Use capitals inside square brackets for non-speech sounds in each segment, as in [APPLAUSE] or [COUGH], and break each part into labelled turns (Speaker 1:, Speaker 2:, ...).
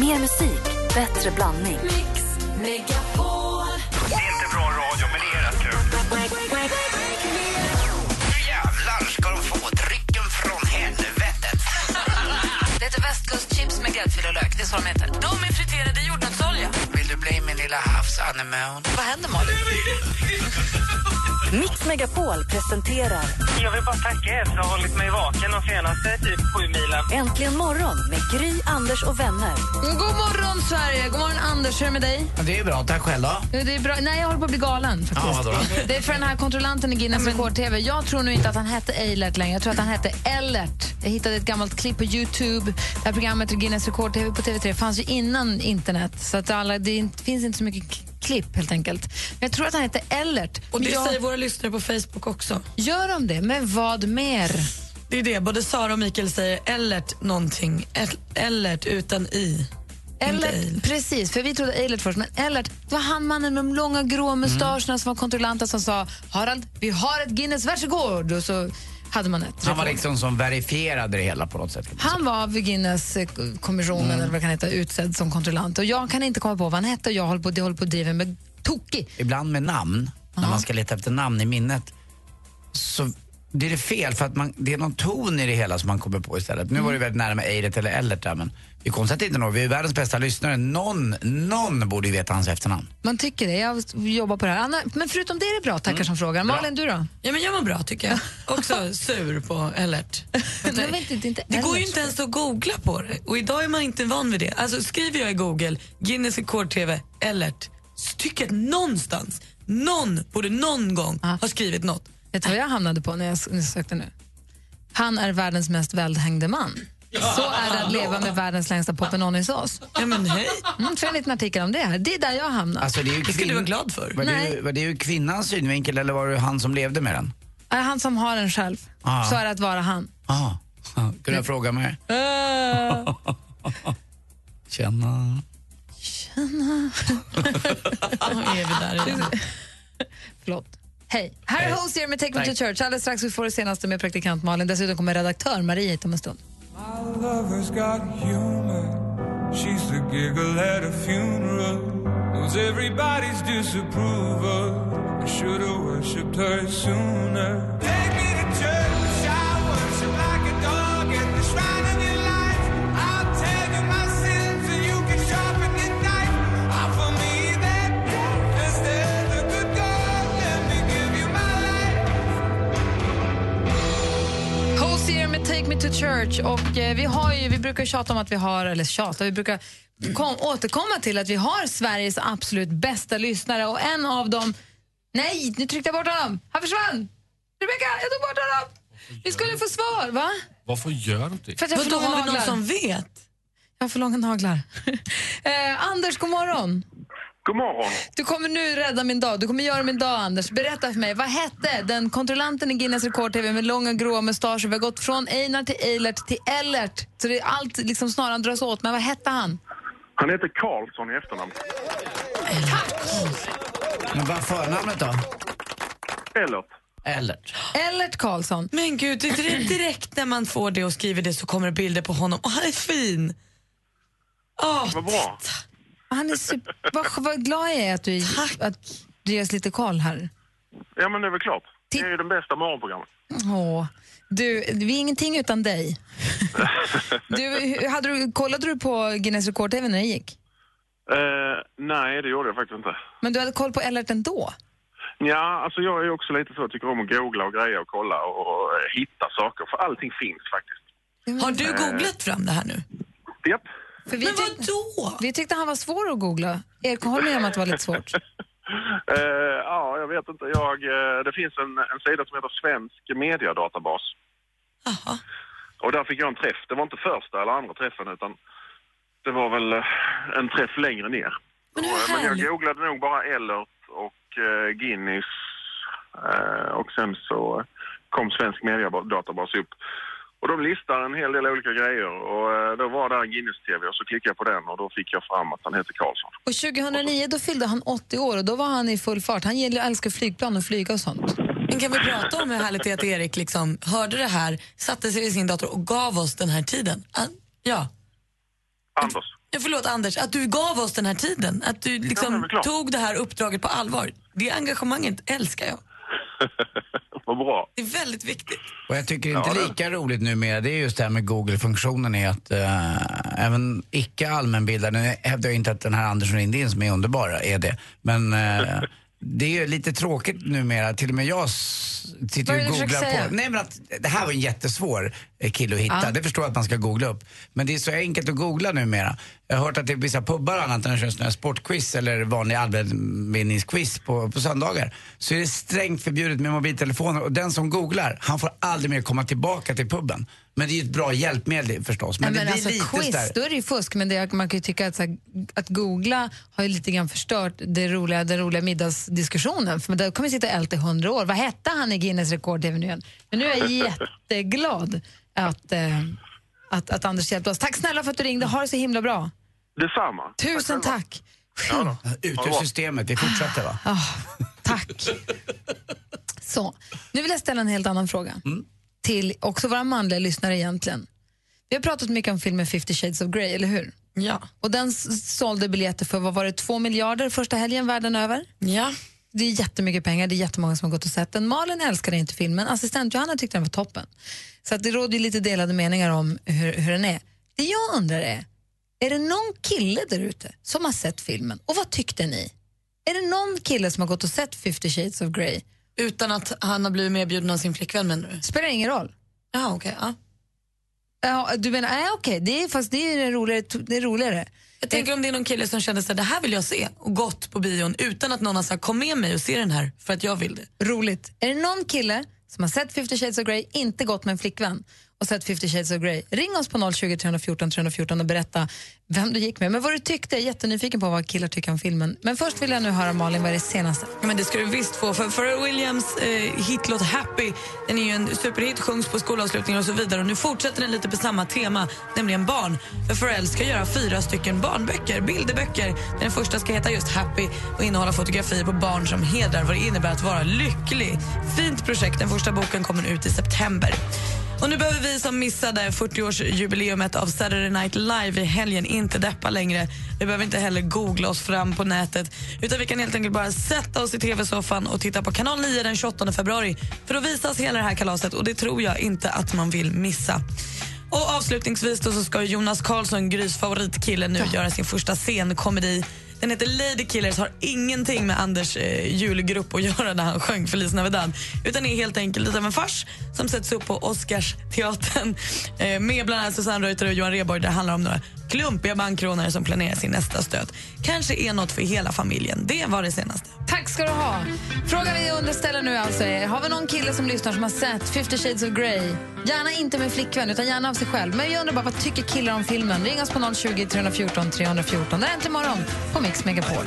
Speaker 1: Mer musik, bättre blandning.
Speaker 2: Mix Megapol.
Speaker 3: Det är inte bra radio, men det är rätt kul. Nu jävlar ska de få drycken från helvetet. [LAUGHS]
Speaker 4: Det heter västkustchips med gräddfil och lök. Det är så de heter. De är friterade
Speaker 3: du bli min lilla havsanemon?
Speaker 4: Vad händer, Malin?
Speaker 1: Mix Megapol presenterar
Speaker 5: Jag vill bara tacka er för att ha hållit mig vaken de senaste typ sju milen.
Speaker 1: Äntligen morgon med Gry, Anders och vänner.
Speaker 4: God morgon, Sverige! God morgon, Anders. Hur är det med dig?
Speaker 3: Ja, det är bra, tack själv då.
Speaker 4: Det är bra. Nej, jag håller på att bli galen. Faktiskt.
Speaker 3: Ja?
Speaker 4: Det är för den här kontrollanten i Guinness rekord-TV. Jag tror nu inte att han hette Eilert längre. Jag tror att han hette Ellert. Jag hittade ett gammalt klipp på Youtube. Det här programmet Guinness rekord-TV på TV3 fanns ju innan internet. Så att alla, det inte- finns inte så mycket klipp helt enkelt. Men jag tror att han hette Ellert.
Speaker 6: Och det
Speaker 4: jag,
Speaker 6: säger våra lyssnare på Facebook också.
Speaker 4: Gör de det? Men vad mer?
Speaker 6: Det är det, både Sara och Mikael säger Ellert någonting. El- Ellert utan i.
Speaker 4: Ellert, precis, för vi trodde Eilert först, men Ellert, det var han mannen med de långa grå mustascherna som var kontrollanten som sa Harald, vi har ett Guinness världsrekord och så hade man ett
Speaker 3: Han var liksom som verifierade det hela på något sätt.
Speaker 4: Han var av Guinness-kommissionen, eller vad det kan heta, utsedd som kontrollant. Och jag kan inte komma på vad han hette och jag håller på, det håller på att driva mig tokig.
Speaker 3: Ibland med namn, när man ska leta efter namn i minnet, så det är det fel för att man, det är någon ton i det hela som man kommer på istället. Nu var det väldigt nära med Eilert eller Ellert där men vi att inte nå. Vi är världens bästa lyssnare. Någon, någon borde ju veta hans efternamn.
Speaker 4: Man tycker det. Jag jobbar på det här. Anna, men förutom det är det bra, tackar som frågar. Malin, du då?
Speaker 6: Ja, men jag var bra tycker jag. [LAUGHS] Också sur på Ellert. [LAUGHS]
Speaker 4: Nej, men inte- inte- inte
Speaker 6: det går ju inte ens att googla på det. Och idag är man inte van vid det. Alltså skriver jag i Google Guinness rekord-TV Ellert så tycker jag att någonstans, någon borde någon gång ha skrivit något.
Speaker 4: Vet du vad jag hamnade på när jag, sökte nu? Han är världens mest välhängde man. Så är det att leva med världens längsta popenonisås.
Speaker 6: Ja men hej,
Speaker 4: Mm, är en liten artikel om det här. Det är där jag hamnar.
Speaker 3: Alltså, det, är ju
Speaker 6: det ska du vara glad för.
Speaker 3: Var
Speaker 4: Nej.
Speaker 3: det, var det ur kvinnans synvinkel eller var det han som levde med den?
Speaker 4: Är han som har den själv,
Speaker 3: Ah.
Speaker 4: så är det att vara han.
Speaker 3: Ah. Kunde jag fråga mig? Känna...
Speaker 6: Ja, är vi där igen.
Speaker 4: Förlåt. Hej. Här är Hosier med Take Me to Church. Alldeles strax vi får det senaste med praktikant Malin. Dessutom kommer redaktör Marie hit om en stund.
Speaker 7: My lover's got humor. She's the giggle at a funeral. Knows everybody's disapproval. I should have worshipped her sooner. To Church.
Speaker 4: Och eh, vi, har ju, vi brukar tjata om att vi har, eller tjata, vi brukar kom, återkomma till att vi har Sveriges absolut bästa lyssnare och en av dem, nej, nu tryckte jag bort honom, han försvann! Rebecka, jag tog bort honom! Vi skulle få svar, va?
Speaker 8: Varför gör du det?
Speaker 4: För att jag har för långa
Speaker 6: har vi någon
Speaker 4: naglar.
Speaker 6: som vet?
Speaker 4: Jag har för långa naglar. [LAUGHS] eh, Anders, god morgon.
Speaker 5: God morgon.
Speaker 4: Du kommer nu rädda min dag. Du kommer göra min dag, Anders. Berätta för mig, vad hette den kontrollanten i Guinness rekord-TV med långa gråa mustascher? Vi har gått från Einar till Eilert till Ellert. Så det är allt liksom snaran dras åt. Men vad hette han?
Speaker 5: Han heter Karlsson i efternamn.
Speaker 3: Men vad är förnamnet då?
Speaker 5: Ellert.
Speaker 3: Ellert.
Speaker 4: Ellert Karlsson.
Speaker 6: Men gud, det är direkt [CLEARS THROAT] när man får det och skriver det så kommer det bilder på honom. Och han är fin. Åh,
Speaker 5: Vad bra.
Speaker 4: Han är super... vad, vad glad jag är att du, att du ger oss lite koll här.
Speaker 5: Ja, men det är väl klart. Det är ju den bästa morgonprogrammet.
Speaker 4: Åh. Du, vi är ingenting utan dig. [LAUGHS] Du, hade du, kollade du på Guinness rekord-TV när det gick?
Speaker 5: Eh, nej, det gjorde jag faktiskt inte.
Speaker 4: Men du hade koll på Ellert ändå?
Speaker 5: Ja, alltså jag är ju också lite så, jag tycker om att googla och greja och kolla och, och eh, hitta saker. För allting finns faktiskt.
Speaker 6: Har du googlat fram det här nu?
Speaker 5: Japp.
Speaker 4: För vi,
Speaker 6: Men
Speaker 4: tyck-
Speaker 6: vadå?
Speaker 4: vi tyckte han var svår att googla. Erik, håller med om att det var lite svårt? [LAUGHS]
Speaker 5: Eh, ja, jag vet inte. Jag, eh, det finns en, en sida som heter Svensk mediadatabas.
Speaker 6: Aha.
Speaker 5: Och där fick jag en träff. Det var inte första eller andra träffen utan det var väl eh, en träff längre ner.
Speaker 6: Men
Speaker 5: Och, men jag googlade nog bara Ellert och eh, Guinness och sen så kom Svensk mediadatabas upp. Och de listar en hel del olika grejer och eh, då var där Guinness-TV och så klickade jag på den och då fick jag fram att han heter Karlsson.
Speaker 4: Och 2009 då fyllde han 80 år och då var han i full fart. Han gillar älskar flygplan och flyga och sånt.
Speaker 6: Men kan vi prata om hur härligt det är att Erik liksom hörde det här, satte sig vid sin dator och gav oss den här tiden? Ah, ja.
Speaker 5: Anders.
Speaker 6: Ja, förlåt Anders, att du gav oss den här tiden. Att du
Speaker 5: Ja,
Speaker 6: liksom
Speaker 5: det klart.
Speaker 6: tog det här uppdraget på allvar. Det engagemanget älskar jag. [LAUGHS]
Speaker 5: Vad bra.
Speaker 6: Det är väldigt viktigt.
Speaker 3: Och jag tycker inte
Speaker 5: Ja, det-
Speaker 3: lika roligt numera, det är just det här med Google-funktionen är att äh, även icke allmänbildade, nu hävdar jag inte att den här Andersson Lindén som är underbar är det, men äh, det är lite tråkigt numera, till och med jag sitter och
Speaker 4: det
Speaker 3: googlar
Speaker 4: försöker säga?
Speaker 3: på. Nej men att det här var en jättesvår eh, kille att hitta,
Speaker 4: Ja.
Speaker 3: det förstår jag att man ska googla upp. Men det är så enkelt att googla numera. Jag har hört att det är vissa pubbar och annat när de kör såna här sportquiz eller vanliga allmänbildningsquiz på, på söndagar. Så är det strängt förbjudet med mobiltelefoner och den som googlar, han får aldrig mer komma tillbaka till puben. Men det är ju ett bra hjälpmedel förstås. Men,
Speaker 4: Men,
Speaker 3: det
Speaker 4: men
Speaker 3: blir
Speaker 4: alltså,
Speaker 3: lite
Speaker 4: quiz,
Speaker 3: där.
Speaker 4: då är det ju fusk. Men det, man kan ju tycka att, så här, att googla har ju lite grann förstört det roliga, den roliga middagsdiskussionen. För där kommer sitta och älta i hundra år. Vad hette han i Guinness igen? Men nu är jag [LAUGHS] jätteglad att, eh, att, att Anders hjälpte oss. Tack snälla för att du ringde. Ha det så himla bra.
Speaker 5: Detsamma.
Speaker 4: Tusen
Speaker 5: själva.
Speaker 4: tack.
Speaker 5: Ja.
Speaker 3: Ut ur systemet, vi fortsätter va?
Speaker 4: Ah, tack. [LAUGHS] Så, nu vill jag ställa en helt annan fråga till också våra manliga lyssnare egentligen. Vi har pratat mycket om filmen 50 shades of Grey, eller hur?
Speaker 6: Ja.
Speaker 4: Och den sålde biljetter för, vad var det, två miljarder första helgen världen över?
Speaker 6: Ja.
Speaker 4: Det är jättemycket pengar, det är jättemånga som har gått och sett den. Malin älskade inte filmen, assistent Johanna tyckte den var toppen. Så att det råder lite delade meningar om hur, hur den är. Det jag undrar är, är det någon kille där ute som har sett filmen? Och vad tyckte ni? Är det någon kille som har gått och sett 50 shades of Grey?
Speaker 6: Utan att han har blivit medbjuden av sin flickvän menar du?
Speaker 4: Spelar ingen roll.
Speaker 6: Ja, okej. ja.
Speaker 4: Ja, du menar, nej okej, det är faktiskt det är det roligare. Det är roligare.
Speaker 6: Jag tänker om det är någon kille som känner att det här vill jag se och gått på bion utan att någon har sagt kom med mig och se den här för att jag vill det.
Speaker 4: Roligt. Är det någon kille som har sett 50 shades of Grey, inte gått med en flickvän och sett 50 shades of Grey, ring oss på 020 314 314 och berätta vem du gick med. Men vad du tyckte, jag är jättenyfiken på vad killar tycker om filmen. Men först vill jag nu höra Malin, vad är det senaste?
Speaker 6: Ja, Men det ska du visst få. För Pharrell Williams eh, hitlåt Happy den är ju en superhit, sjungs på skolavslutningar och så vidare. Och nu fortsätter den lite på samma tema, nämligen barn. För Pharrell ska göra fyra stycken barnböcker, bilderböcker. Den första ska heta just Happy och innehålla fotografier på barn som hedrar vad det innebär att vara lycklig. Fint projekt. Den första boken kommer ut i september. Och nu behöver vi som missade 40-årsjubileumet av Saturday Night Live i helgen inte deppa längre. Vi behöver inte heller googla oss fram på nätet utan vi kan helt enkelt bara sätta oss i tv-soffan och titta på kanal 9 den 28 februari för då visas hela det här kalaset och det tror jag inte att man vill missa. Och avslutningsvis så ska Jonas Karlsson, Grys favoritkille, nu göra sin första scenkomedi. Den heter Lady Killers, har ingenting med Anders eh, julgrupp att göra när han sjöng Feliz Navidad. Utan är helt enkelt lite av en fars som sätts upp på Oscarsteatern eh, med bland annat Susanne Reuter och Johan Rheborg. Det handlar om några klumpiga bankrånare som planerar sin nästa stöt. Kanske är något för hela familjen. Det var det senaste.
Speaker 4: Tack ska du ha. Frågan vi underställer nu alltså är, har vi någon kille som lyssnar som har sett 50 shades of Grey? Gärna inte med flickvän, utan gärna av sig själv. Men jag undrar bara, vad tycker killar om filmen? Ring oss på 020 314 314. Det är Äntligen morgon på Mix Megapol.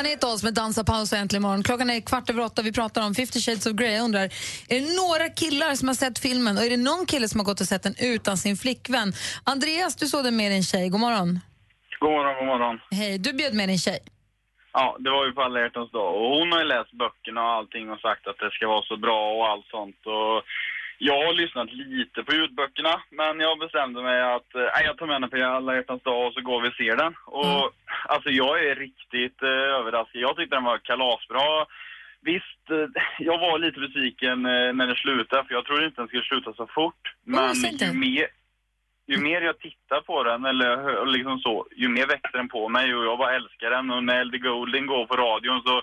Speaker 4: Panetos med Dansa paus och Äntligen morgon. Klockan är kvart över åtta. Vi pratar om 50 shades of Grey. Jag undrar, är det några killar som har sett filmen och är det någon kille som har gått och sett den utan sin flickvän? Andreas, du såg den med din tjej. God morgon.
Speaker 8: God morgon, god morgon.
Speaker 4: Hej, du bjöd med din tjej.
Speaker 8: Ja, det var ju på alla hjärtans dag. Och hon har ju läst böckerna och allting och sagt att det ska vara så bra och allt sånt. Och jag har lyssnat lite på ljudböckerna, men jag bestämde mig att äh, jag tar med henne på alla hjärtans dag och så går vi och ser den. Och alltså jag är riktigt eh, överraskad. Jag tyckte den var kalasbra. Visst, eh, jag var lite besviken eh, när det slutade, för jag trodde inte den skulle sluta så fort. Men ju mer, ju mer jag tittar på den, eller liksom så, ju mer växer den på mig och jag bara älskar den. Och när Elder Goulding går på radion så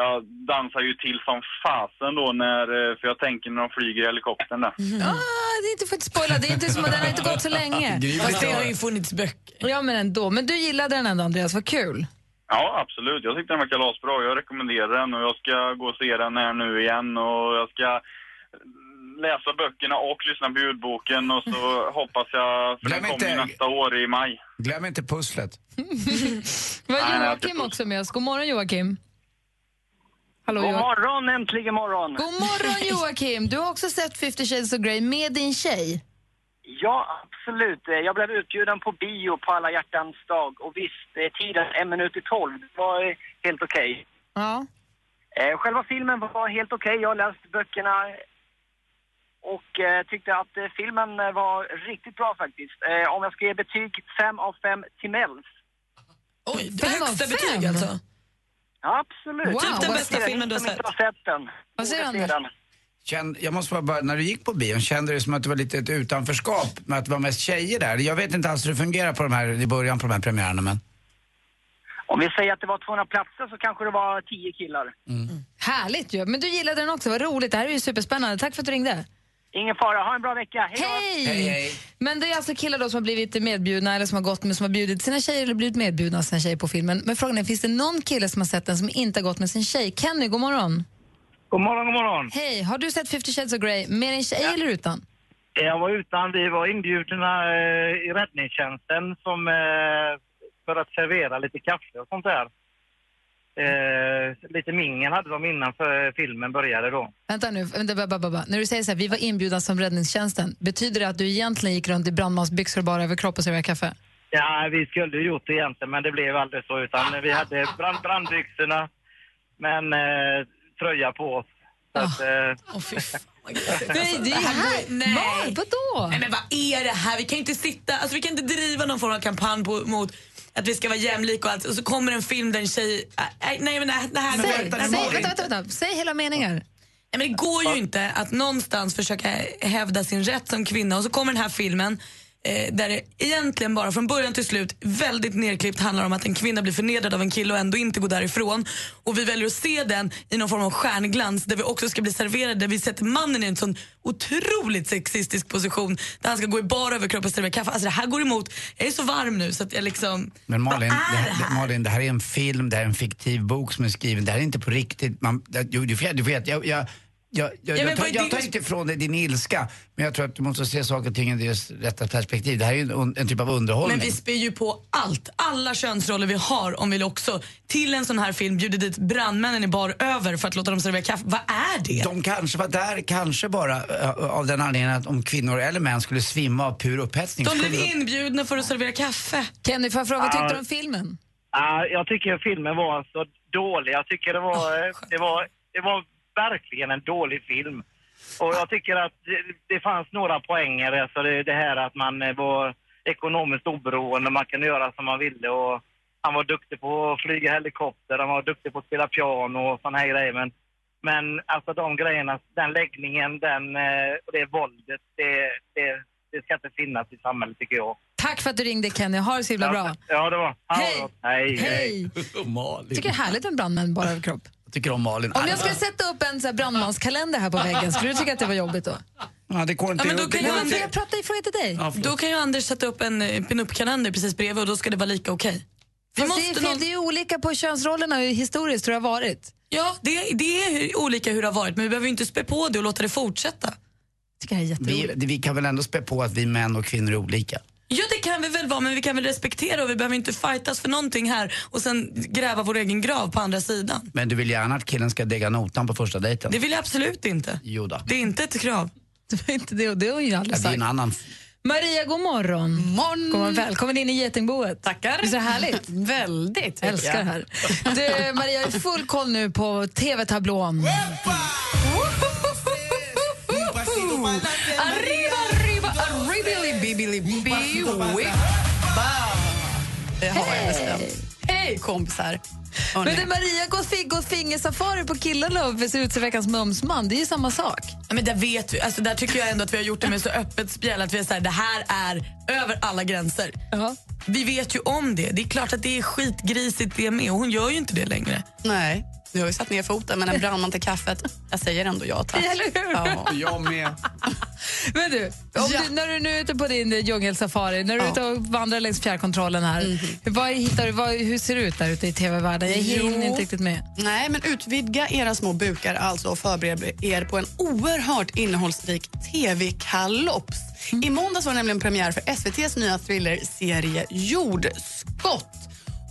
Speaker 8: jag dansar ju till som fasen då när, eh, för jag tänker när de flyger i helikoptern där.
Speaker 4: Ah, det är inte för att spoila, det är inte som att den har inte gått så länge. [LAUGHS]
Speaker 6: Fast det har ju funnits böcker.
Speaker 4: Ja, men ändå. Men du gillade den ändå, Andreas. Vad kul.
Speaker 8: Ja, absolut. Jag tyckte den var kalasbra. Jag rekommenderar den och jag ska gå och se den här nu igen och jag ska läsa böckerna och lyssna på ljudboken och så [LAUGHS] hoppas jag, för
Speaker 3: Glöm
Speaker 8: den kommer
Speaker 3: inte-
Speaker 8: nästa år i maj.
Speaker 3: Glöm inte pusslet. [LAUGHS]
Speaker 4: Vi har
Speaker 8: Nej, nej,
Speaker 4: Joakim
Speaker 8: det-
Speaker 4: också med oss. God morgon, Joakim. Hallå,
Speaker 9: God
Speaker 4: Joakim.
Speaker 9: morgon, äntligen morgon.
Speaker 4: God morgon, [LAUGHS] Joakim. Du har också sett 50 shades of Grey med din tjej.
Speaker 9: Ja, absolut. Eh, Jag blev utbjuden på bio på alla hjärtans dag och visst, eh, tiden en minut i tolv var eh, helt okej.
Speaker 4: Ja.
Speaker 9: Eh, själva filmen var helt okej. Jag har läst böckerna och eh, tyckte att eh, filmen eh, var riktigt bra faktiskt. Eh, om jag ska ge betyg 5 av 5 till Melf.
Speaker 6: Oj, det
Speaker 4: Fem
Speaker 6: högsta
Speaker 4: fem?
Speaker 6: betyg alltså.
Speaker 9: Absolut.
Speaker 4: Wow,
Speaker 6: Typ den bästa filmen du har sett.
Speaker 9: inte har sett den.
Speaker 4: Vad säger
Speaker 9: den.
Speaker 3: Känd, jag måste bara, när du gick på bion, kände du som att det var lite ett utanförskap med att det var mest tjejer där? Jag vet inte alls hur det fungerar på de här, i början på de här premiärerna men...
Speaker 9: Om vi säger att det var 200 platser så kanske det var 10 killar.
Speaker 4: Härligt ju. Men du gillade den också, vad roligt. Det här är ju superspännande. Tack för att du ringde.
Speaker 9: Ingen fara, ha en bra vecka. Hej!
Speaker 4: Hej!
Speaker 3: Hej, hej.
Speaker 4: Men det är alltså killar då som har blivit medbjudna eller som har gått med, som har bjudit sina tjejer eller blivit medbjudna av sina tjejer på filmen. Men frågan är, finns det någon kille som har sett den som inte har gått med sin tjej? Kenny, god morgon.
Speaker 10: God morgon, god morgon.
Speaker 4: Hej, har du sett 50 shades of Grey med din tjej eller utan?
Speaker 10: Jag var utan, vi var inbjudna eh, i räddningstjänsten som, eh, för att servera lite kaffe och sånt där. Eh, lite mingel hade de innan för filmen började då.
Speaker 4: Vänta nu, vänta, ba, ba, ba, ba. när du säger så här, vi var inbjudna som räddningstjänsten, betyder det att du egentligen gick runt i brandmansbyxor och bara överkropp och serverade kaffe?
Speaker 10: Ja, vi skulle ju gjort det egentligen, men det blev aldrig så. Utan vi hade brand, brandbyxorna, men eh, tröja på oss. Så att, eh,
Speaker 6: Åh, fy fan. [LAUGHS]
Speaker 4: Nej, det är ju här.
Speaker 6: Nej.
Speaker 4: Var? Vadå?
Speaker 6: Nej men vad är det här? Vi kan inte sitta, alltså vi kan inte driva någon form av kampanj på, mot att vi ska vara jämlika och allt och så kommer en film där en tjej, nej, nej men det här, det här
Speaker 4: Säg,
Speaker 6: det här
Speaker 4: säg,
Speaker 6: går
Speaker 4: vänta,
Speaker 6: inte.
Speaker 4: vänta, vänta. Säg hela meningar.
Speaker 6: Nej, men det går ju inte att någonstans försöka hävda sin rätt som kvinna och så kommer den här filmen eh, där det egentligen bara från början till slut väldigt nerklippt handlar om att en kvinna blir förnedrad av en kille och ändå inte går därifrån. Och vi väljer att se den i någon form av stjärnglans där vi också ska bli serverade, där vi sätter mannen i en sån otroligt sexistisk position där han ska gå i bara överkropp och servera kaffe. Alltså det här går emot, jag är så varm nu så att jag liksom,
Speaker 3: Men Malin,
Speaker 6: vad
Speaker 3: det
Speaker 6: är
Speaker 3: här,
Speaker 6: det här?
Speaker 3: Malin, det här är en film, det här är en fiktiv bok som är skriven. Det här är inte på riktigt. Man, det- du, du, du vet, jag, jag, jag, jag,
Speaker 6: men
Speaker 3: jag, tar, jag
Speaker 6: det-
Speaker 3: tar inte ifrån dig din ilska, men jag tror att du måste se saker och ting i deras rätta perspektiv. Det här är ju en, en typ av underhållning.
Speaker 6: Men vi spär ju på allt, alla könsroller vi har om vi också till en sån här film bjuder dit brandmännen i bar över för att låta dem servera kaffe. Vad är det?
Speaker 3: De kanske var där, kanske bara eh, av den anledningen att om kvinnor eller män skulle svimma av pur upphetsning.
Speaker 6: De blev inbjudna för att servera kaffe.
Speaker 4: Kenny, får jag fråga, vad tyckte
Speaker 10: Ja.
Speaker 4: du om filmen?
Speaker 10: Ja, jag tycker filmen var så dålig. Jag tycker det var, eh, det var, det var verkligen en dålig film. Och jag tycker att det, det fanns några poänger. Alltså det, det här att man eh, var ekonomiskt oberoende, man kunde göra som man ville. Och han var duktig på att flyga helikopter, han var duktig på att spela piano och såna här grejer. Men, men alltså de grejerna, den läggningen, den, eh, och det våldet, det, det, det ska inte finnas i samhället tycker jag.
Speaker 4: Tack för att du ringde Kenny, ha det så himla bra.
Speaker 10: Ja, det var.
Speaker 4: Hej.
Speaker 10: Hej.
Speaker 4: Hej! [LAUGHS] Jag tycker det är härligt med brandmän bara överkropp.
Speaker 3: Jag tycker om Malin.
Speaker 4: Om jag skulle sätta upp en så här brandmanskalender här på väggen, skulle du tycka att det var jobbigt då?
Speaker 3: Ja, det går inte.
Speaker 6: Ja, men då kan
Speaker 3: inte.
Speaker 6: inte-
Speaker 4: Jag pratar i fråga till dig.
Speaker 3: Ja.
Speaker 6: Då kan ju Anders sätta upp en eh, pinup-kalender precis bredvid och då ska det vara lika okej. Vi
Speaker 4: Fast det,
Speaker 6: måste
Speaker 4: är,
Speaker 6: någon-
Speaker 4: det är ju olika på könsrollerna historiskt hur det har varit.
Speaker 6: Ja, det, det är olika hur det har varit men vi behöver ju inte spä på det och låta det fortsätta.
Speaker 4: Jag tycker det
Speaker 3: vi, vi kan väl ändå spä på att vi män och kvinnor är olika.
Speaker 6: Ja det kan vi väl vara men vi kan väl respektera och vi behöver inte fightas för någonting här och sen gräva vår egen grav på andra sidan.
Speaker 3: Men du vill gärna att killen ska degga notan på första dejten?
Speaker 6: Det vill jag absolut inte.
Speaker 3: Jo då.
Speaker 6: Det är inte ett krav.
Speaker 4: Det var inte det och det har ju
Speaker 3: Det
Speaker 4: aldrig sagt.
Speaker 3: en annan...
Speaker 4: Maria, god morgon.
Speaker 11: Morgon.
Speaker 4: God morgon. Välkommen in i getingboet.
Speaker 11: Tackar.
Speaker 4: Visst är det härligt? [LAUGHS]
Speaker 11: Väldigt.
Speaker 4: Jag älskar det här. Du, Maria, full koll nu på TV-tablån.
Speaker 11: Arriba, Det har jag bestämt. Hej kompisar.
Speaker 4: Men du, Maria, gått, fi- gått fingersafari på killarna och ser ut som veckans mumsman. Det är ju samma sak.
Speaker 6: Ja, men där vet vi, alltså där tycker jag ändå att vi har gjort det med så öppet spjäll att vi är så här, det här är över alla gränser.
Speaker 4: Ja.
Speaker 6: Vi vet ju om det. Det är klart att det är skitgrisigt det med och hon gör ju inte det längre.
Speaker 11: Nej, vi har ju satt ner foten, men en brandman till kaffet. Jag säger ändå ja tack.
Speaker 4: Eller hur?
Speaker 11: Ja.
Speaker 3: Jag med. [LAUGHS]
Speaker 4: Men du, om
Speaker 11: Ja.
Speaker 4: du, när du nu är ute på din eh, djungelsafari, när du är
Speaker 11: Ja.
Speaker 4: ute och vandrar längs fjärrkontrollen här, hur, vad hittar du, vad, hur ser det ut där ute i tv-världen? Jag hinner inte riktigt med.
Speaker 11: Nej, men utvidga era små bukar alltså och förbered er på en oerhört innehållsrik tv-kalops. I måndags var det nämligen premiär för SVTs nya thrillerserie Jordskott.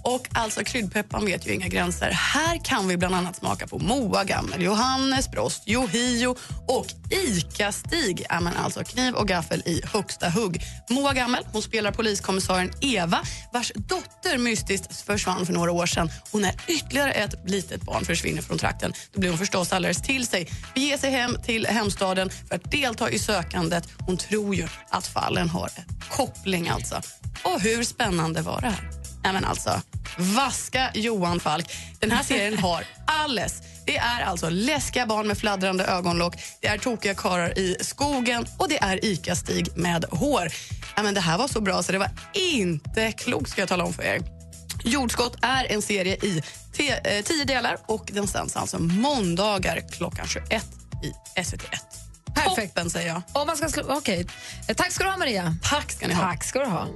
Speaker 12: Och alltså kryddpepparn vet ju inga gränser. Här kan vi bland annat smaka på Moa Gammel, Johannes Brost, Johio och ICA-Stig. Ja, men alltså kniv och gaffel i högsta hugg. Moa Gammel hon spelar poliskommissarien Eva vars dotter mystiskt försvann för några år sedan. Och när ytterligare ett litet barn försvinner från trakten då blir hon förstås alldeles till sig. Beger sig hem till hemstaden för att delta i sökandet. Hon tror ju att fallen har en koppling alltså. Och hur spännande var det här? Nej, men alltså, vaska Johan Falk. Den här serien har alles. Det är alltså läskiga barn med fladdrande ögonlock, det är tokiga karar i skogen och det är ICA-Stig med hår. Ja, men det här var så bra så det var inte klokt ska jag tala om för er. Jordskott är en serie i te- eh, tio delar och den sänds alltså måndagar klockan 21 i SVT1.
Speaker 4: Perfekt.
Speaker 12: Toppen säger jag.
Speaker 4: Om man ska slå, okej. Eh, Tack ska du ha, Maria.
Speaker 12: Tack ska ni ha.
Speaker 4: Tack ska du ha.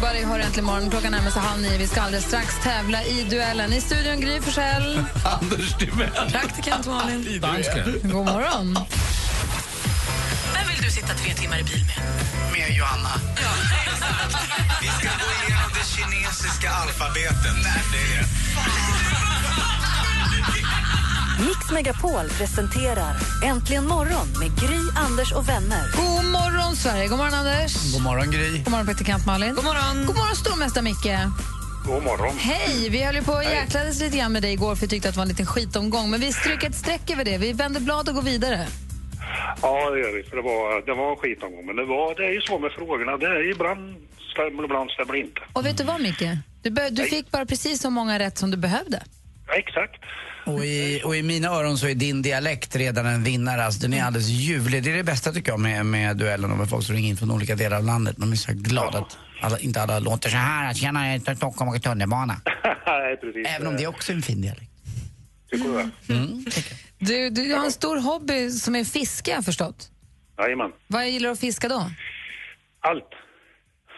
Speaker 4: Buddy har äntligen morgon. Klockan närmar sig halv nio. Vi ska alldeles strax tävla i duellen. I studion Gry Forssell. [LAUGHS]
Speaker 3: Anders Timell.
Speaker 6: Praktikant Malin.
Speaker 3: Dansken.
Speaker 4: God morgon.
Speaker 6: Vem vill du sitta tre timmar i bil med?
Speaker 3: Med Johanna.
Speaker 13: Vi ska gå igenom det kinesiska alfabetet. Nej, det är det.
Speaker 1: Mix Megapol presenterar Äntligen morgon med Gry, Anders och vänner.
Speaker 4: God morgon, Sverige. God morgon, Anders.
Speaker 3: God morgon, Gry.
Speaker 4: God morgon, praktikant Malin.
Speaker 6: God morgon.
Speaker 4: God morgon, stormästare Micke.
Speaker 5: God morgon.
Speaker 4: Hej! Vi höll ju på och jäklades lite grann med dig igår för vi tyckte att det var en liten skitomgång. Men vi stryker ett streck över det. Vi vänder blad och går vidare.
Speaker 5: Ja, det gör vi. För det var, det var en skitomgång. Men det, var, det är ju så med frågorna. Det är ibland stämmer ibland stämmer inte.
Speaker 4: Och vet du vad, Micke? Du, be- du fick bara precis så många rätt som du behövde.
Speaker 5: Ja, exakt.
Speaker 3: Och i, och i mina öron så är din dialekt redan en vinnare. Alltså, den är alldeles ljuvlig. Det är det bästa tycker jag med, med duellen och med folk som ringer in från olika delar av landet. Man blir så glad att alla, inte alla låter så här. Tjena, jag är i Stockholm och tunnelbana. [LAUGHS] Även om det också är en fin dialekt.
Speaker 5: Tycker du det?
Speaker 3: Mm.
Speaker 4: Du, du har en stor hobby som är fiske, har jag förstått.
Speaker 5: Jajamän.
Speaker 4: Vad gillar du att fiska då?
Speaker 5: Allt.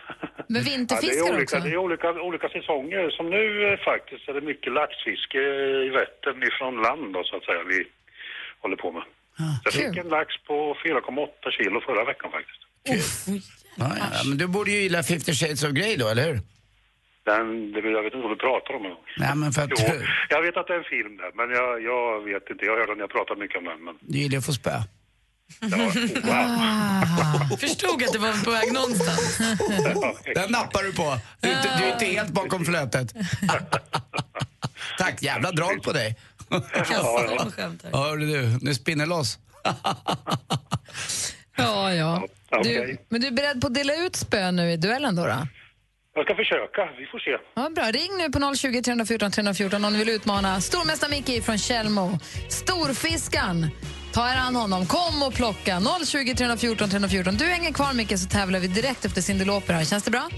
Speaker 5: [LAUGHS]
Speaker 4: Men
Speaker 5: Ja, det
Speaker 4: vinterfiskar
Speaker 5: är olika,
Speaker 4: också?
Speaker 5: det är olika, olika säsonger. Som nu eh, faktiskt är det mycket laxfiske i Vättern ifrån land då, så att säga. Vi håller på med. jag fick en lax på 4,8 kilo förra veckan faktiskt.
Speaker 3: Ja, ja, ja, men du borde ju gilla 50 shades of Grey då, eller hur?
Speaker 5: Den, det, jag vet inte vad du pratar om.
Speaker 3: Nej, men för att
Speaker 5: Jo, jag vet att det är en film där, men jag, jag vet inte. Jag hörde när jag pratat mycket om den. Men,
Speaker 3: du gillar att få spö.
Speaker 5: Ja, wow.
Speaker 6: Förstod att det var på väg någonstans.
Speaker 3: Den nappar du på. Du, är inte- du är inte helt bakom flötet. Tack, jävla drag på dig. Ja, hörru du, nu spinner loss.
Speaker 4: Ja, ja. Du, men du är beredd på att dela ut spö nu i duellen då? då?
Speaker 5: Jag ska försöka, vi får se.
Speaker 4: Ja, bra. Ring nu på 020 314 314 om ni vill utmana stormästare Micke från Källmo. Storfiskan. Ta er an honom. Kom och plocka. 020 314 314. Du hänger kvar, Micke, så tävlar vi direkt efter Cyndi Lauper. här. Känns det bra?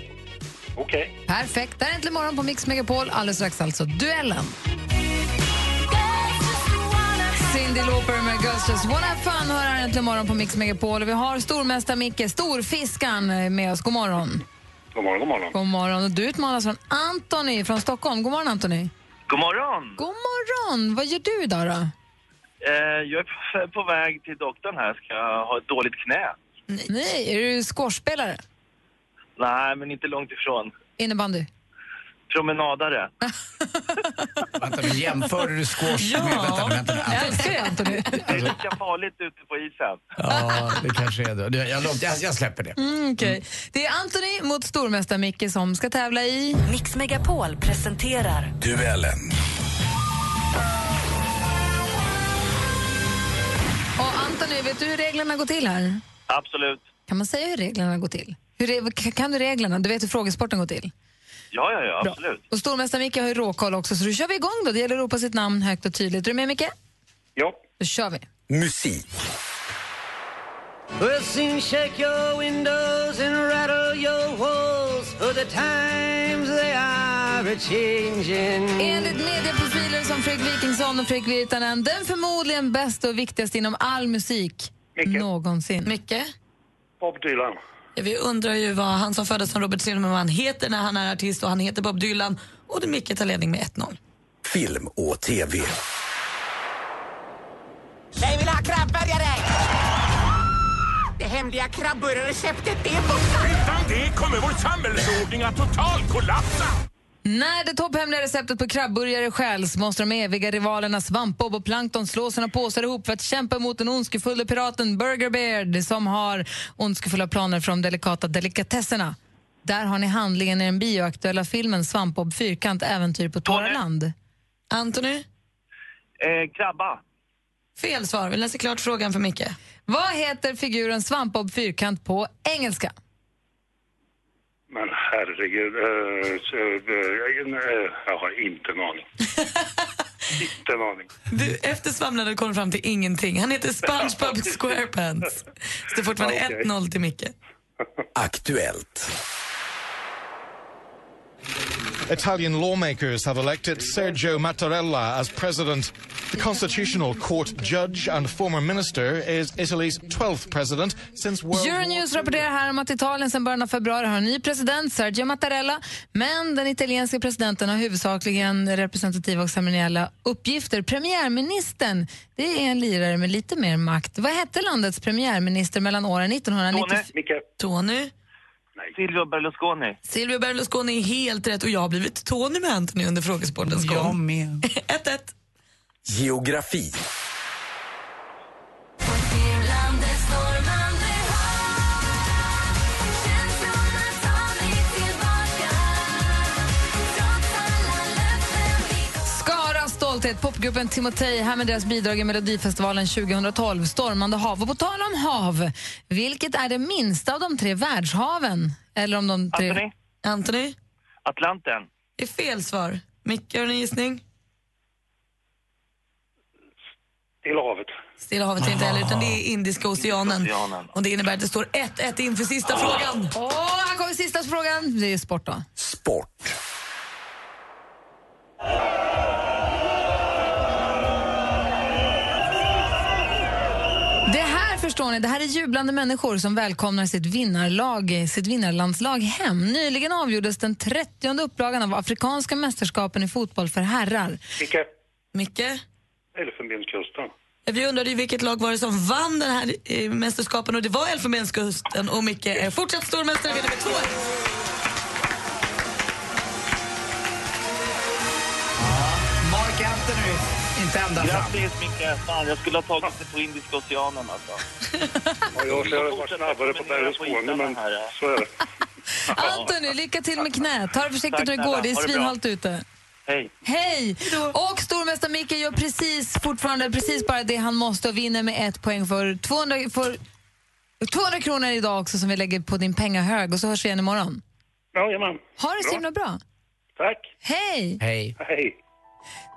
Speaker 5: Okej.
Speaker 4: Perfekt. Där är Äntligen morgon på Mix Megapol. Alldeles strax alltså Duellen. Cyndi Lauper med Girls Just Wanna Have Fun hör här Äntligen morgon på Mix Megapol. Och Vi har stormästare Micke, storfiskan, med oss. God morgon.
Speaker 5: God morgon, god morgon.
Speaker 4: God morgon. Och du utmanas från Anthony från Stockholm. God morgon, Anthony.
Speaker 14: God morgon!
Speaker 4: God morgon! Vad gör du idag då?
Speaker 14: Eh, jag är på, väg till doktorn här. Ska ha ett dåligt knä?
Speaker 4: Nej, är du squashspelare?
Speaker 14: Nej, men inte långt ifrån.
Speaker 4: Innebandy?
Speaker 14: Promenadare. [LAUGHS]
Speaker 3: Vänta, men jämför du squash med... Vänta, nu, vänta, nu.
Speaker 4: Jag älskar dig, Anthony.
Speaker 14: Det är lika farligt ute på isen.
Speaker 3: Ja, det kanske är det. Jag, jag, jag släpper det.
Speaker 4: Mm, okej. Det är Anthony mot stormästare Micke som ska tävla i...
Speaker 1: Mix Megapol presenterar
Speaker 13: Duellen.
Speaker 4: Och Anthony, vet du hur reglerna går till här?
Speaker 14: Absolut.
Speaker 4: Kan man säga hur reglerna går till? Hur, är- kan du reglerna? Du vet hur frågesporten går till?
Speaker 14: Ja, ja, ja, absolut.
Speaker 4: Och stormästare Micke har ju råkoll också, så då kör vi igång då. Det gäller att ropa sitt namn högt och tydligt. Är du med, Micke?
Speaker 5: Ja.
Speaker 4: Då kör vi.
Speaker 13: Musik.
Speaker 15: Well, soon shake your windows and rattle your walls for the times they are a-changing.
Speaker 4: Enligt medieprofiler som Fredrik Wikingsson och Fredrik Virtanen den förmodligen bästa och viktigaste inom all musik någonsin.
Speaker 6: Micke?
Speaker 5: Bob Dylan.
Speaker 6: Ja, vi undrar ju vad han som föddes som Robert Zimmerman heter när han är artist och han heter Bob Dylan. Och det Micke tar ledning med 1-0.
Speaker 16: Film och TV.
Speaker 17: Tjej vill ha krabbburgare! Det hemliga krabbburgarreceptet är borta!
Speaker 18: Utan det kommer vår samhällsordning att totalkollapsa!
Speaker 4: När det topphemliga receptet på krabbburgare stjäls måste de eviga rivalerna Svampbob och Plankton slå sina påsar ihop för att kämpa mot den ondskefulla piraten Burger Beard som har ondskefulla planer för de delikata delikatesserna. Där har ni handlingen i den bioaktuella filmen Svampbob Fyrkant Äventyr på Tåraland.
Speaker 6: Anthony?
Speaker 14: Eh, krabba.
Speaker 6: Fel svar. Vi läser klart frågan för Micke.
Speaker 4: Vad heter figuren Svampbob Fyrkant på engelska?
Speaker 19: Men herregud. Så, uh, uh, jag har inte en aning. [LAUGHS] inte en aning.
Speaker 6: Du, efter svamlandet kom du fram till ingenting. Han heter SpongeBob [LAUGHS] SquarePants. Så det är fortfarande
Speaker 16: Okej.
Speaker 6: 1-0 till Micke. [LAUGHS]
Speaker 16: Aktuellt.
Speaker 20: Italian lawmakers have elected Sergio Mattarella as president. The constitutional court judge and former minister is Italy's 12th president since World
Speaker 4: Euronews rapporterar här om att Italien sedan början av februari har en ny president, Sergio Mattarella. Men den italienska presidenten har huvudsakligen representativa och ceremoniella uppgifter. Premiärministern, det är en lirare med lite mer makt. Vad hette landets premiärminister mellan åren 1994...
Speaker 6: Tony?
Speaker 14: Silvio Berlusconi.
Speaker 6: Silvio Berlusconi är helt rätt och jag har blivit Tony med Anthony under frågesportens gång.
Speaker 3: Jag med. [LAUGHS]
Speaker 6: 1-1.
Speaker 16: Geografi.
Speaker 4: Skara stolthet, popgruppen Timotej, här med deras bidrag i Melodifestivalen 2012, Stormande hav. Och på tal om hav, vilket är det minsta av de tre världshaven? Eller om de tre...
Speaker 14: Anthony?
Speaker 6: Anthony?
Speaker 14: Atlanten.
Speaker 6: Det är fel svar. Micke, har du en gissning?
Speaker 19: Stilla havet.
Speaker 6: Stilla havet är inte heller, utan det är Indiska oceanen.
Speaker 14: Oceanen.
Speaker 6: Och det innebär att det står 1-1 inför sista frågan.
Speaker 4: Åh, här kommer sista frågan. Det är sport då.
Speaker 16: Sport.
Speaker 4: Det här förstår ni, det här är jublande människor som välkomnar sitt vinnarlag, sitt vinnarlandslag hem. Nyligen avgjordes den 30 upplagan av Afrikanska mästerskapen i fotboll för herrar.
Speaker 19: Micke.
Speaker 6: Micke?
Speaker 19: Elfenbenskusten.
Speaker 6: Vi undrade ju vilket lag var det som vann den här eh, mästerskapen och det var Elfenbenskusten och Micke är fortsatt stormästare vinner med 2
Speaker 3: Mark Anthony, inte ända fram.
Speaker 14: Grattis Micke! Fan, jag skulle ha tagit det på Indiska oceanen alltså.
Speaker 19: Ja, jag skulle ha varit snabbare på Berlusconi, men så är det.
Speaker 4: Anthony, lycka till med knät. Ta det försiktigt
Speaker 14: Tack
Speaker 4: när det går, det är svinhalt ute.
Speaker 14: Hej.
Speaker 4: Hej! Och stormästare Micke gör precis, fortfarande precis bara det han måste och vinner med ett poäng för 200, för 200 kronor idag också som vi lägger på din pengahög och så hörs vi igen imorgon.
Speaker 19: Jajamän.
Speaker 4: Ha det så
Speaker 19: Bra.
Speaker 4: himla bra.
Speaker 19: Tack.
Speaker 4: Hej!
Speaker 3: Hej.
Speaker 19: Hej.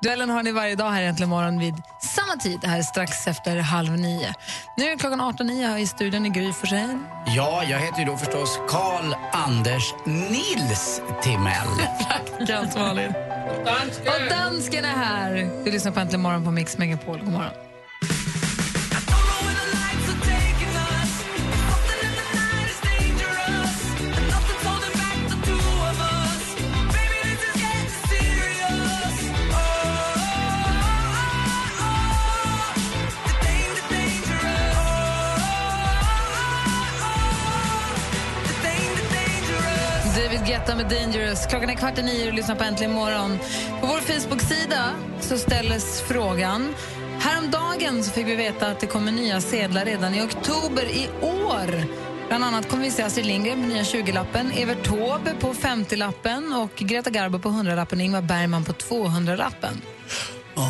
Speaker 4: Duellen har ni varje dag här äntligen morgon vid samma tid, här är strax efter halv nio. Nu är klockan 18.09 här i studion i Gry Forssell.
Speaker 3: Ja, jag heter ju då förstås Karl Anders Nils Timell. [LAUGHS]
Speaker 6: Galt Malin.
Speaker 4: Och dansken är här. Du lyssnar på Äntligen morgon på Mix Megapol. God morgon. Guetta med Dangerous. Klockan är kvart i nio och lyssnar på Äntligen morgon. På vår Facebook-sida så ställs frågan. Häromdagen så fick vi veta att det kommer nya sedlar redan i oktober i år. Bland annat kommer vi se Astrid Lindgren på nya 20-lappen, Evert Taube på 50-lappen och Greta Garbo på 100-lappen och Ingmar Bergman på 200-lappen.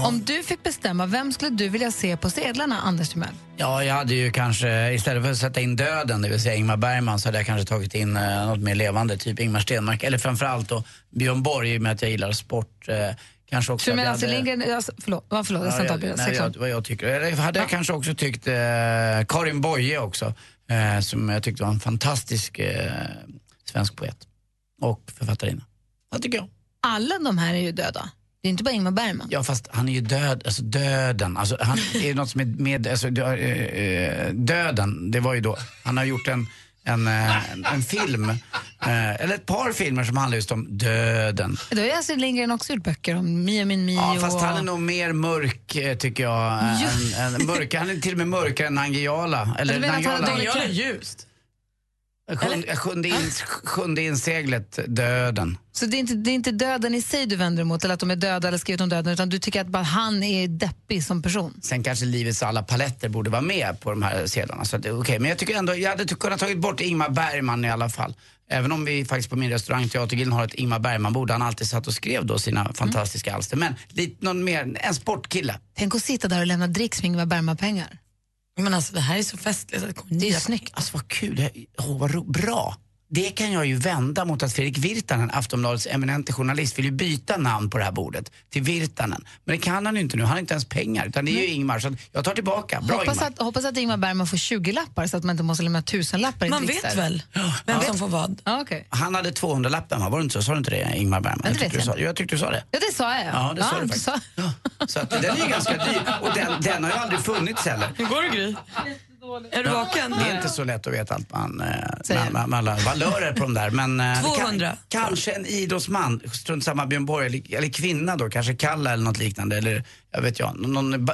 Speaker 4: Om du fick bestämma, vem skulle du vilja se på sedlarna, Anders Timell?
Speaker 3: Ja, jag hade ju kanske, istället för att sätta in döden, det vill säga Ingmar Bergman, så hade jag kanske tagit in eh, något mer levande, typ Ingmar Stenmark. Eller framförallt då Björn Borg, i och med att jag gillar sport. Eh, kanske också
Speaker 4: Så du menar Astrid
Speaker 3: jag hade-
Speaker 4: Lindgren... Alltså, förlåt, ja, förlåt jag
Speaker 3: Ja,
Speaker 4: avbryta.
Speaker 3: nej,
Speaker 4: Säg
Speaker 3: jag, vad jag tycker. Eller hade jag kanske också tyckt eh, Karin Boye också, eh, som jag tyckte var en fantastisk eh, svensk poet och författarinna. Vad tycker jag?
Speaker 4: Alla de här är ju döda. Det är inte bara Ingmar Bergman.
Speaker 3: Ja, fast han är ju död, alltså döden. Alltså, han är något som är med, alltså, eh, eh, döden, det var ju då, han har gjort en, en, eh, en, en film, eh, eller ett par filmer som handlar just om döden.
Speaker 4: Då har ju Astrid Lindgren också gjort böcker om Mio min Mio.
Speaker 3: Ja, fast han är nog mer mörk tycker jag.
Speaker 4: Ja.
Speaker 3: Än, än, mörk, han är till och med mörkare än Nangijala. Eller Nangijala.
Speaker 6: Jag är ljust.
Speaker 3: Sjunde, sjunde, in, sjunde inseglet, döden.
Speaker 4: Så det är, inte, det är inte döden i sig du vänder emot, eller att de är döda eller skrivit om döden, utan du tycker att bara han är deppig som person?
Speaker 3: Sen kanske livets alla paletter borde vara med på de här sedlarna. Så att, okej. Men jag tycker ändå, jag hade kunnat tagit bort Ingmar Bergman i alla fall. Även om vi faktiskt på min restaurang Teatergillen har ett Ingmar Bergman-bord han alltid satt och skrev då sina fantastiska alster. Men lite någon mer, en sportkille.
Speaker 4: Tänk att sitta där och lämna dricks med Ingmar Bergman-pengar.
Speaker 6: Men alltså det här är så festligt.
Speaker 4: Det är ju snyggt.
Speaker 3: Alltså vad kul, Det- åh, vad ro, bra. Det kan jag ju vända mot att Fredrik Virtanen, Aftonbladets eminente journalist, vill ju byta namn på det här bordet till Virtanen. Men det kan han ju inte nu, han har inte ens pengar. Utan det är ju Ingmar, så jag tar tillbaka. Bra
Speaker 4: Hoppas
Speaker 3: Ingmar.
Speaker 4: att, hoppas att Ingmar Bergman får 20 lappar så att man inte måste lämna tusenlappar
Speaker 6: Man vet väl vem som får vad.
Speaker 4: Ja, okej.
Speaker 3: Han hade 200-lappen va? Var det inte så? Sa du inte det Ingmar Bergman?
Speaker 4: Ja, det
Speaker 3: tyckte
Speaker 4: vet
Speaker 3: du
Speaker 4: jag
Speaker 3: sa, jag tyckte du sa det.
Speaker 4: Ja, det sa jag.
Speaker 3: Ja, det sa du faktiskt.
Speaker 4: sa-
Speaker 3: Så att den är ju ganska dyr. Och den, den har ju aldrig funnits heller.
Speaker 6: Hur går det Gry? Är du vaken?
Speaker 3: Det är inte så lätt att veta allt man, eh, med, med alla valörer på de där. Men, eh, det
Speaker 6: 200.
Speaker 3: Kan, kanske en idrottsman, strunt samma Björn Borg, eller, eller kvinna då, kanske Kalla eller något liknande. Eller jag vet jag, någon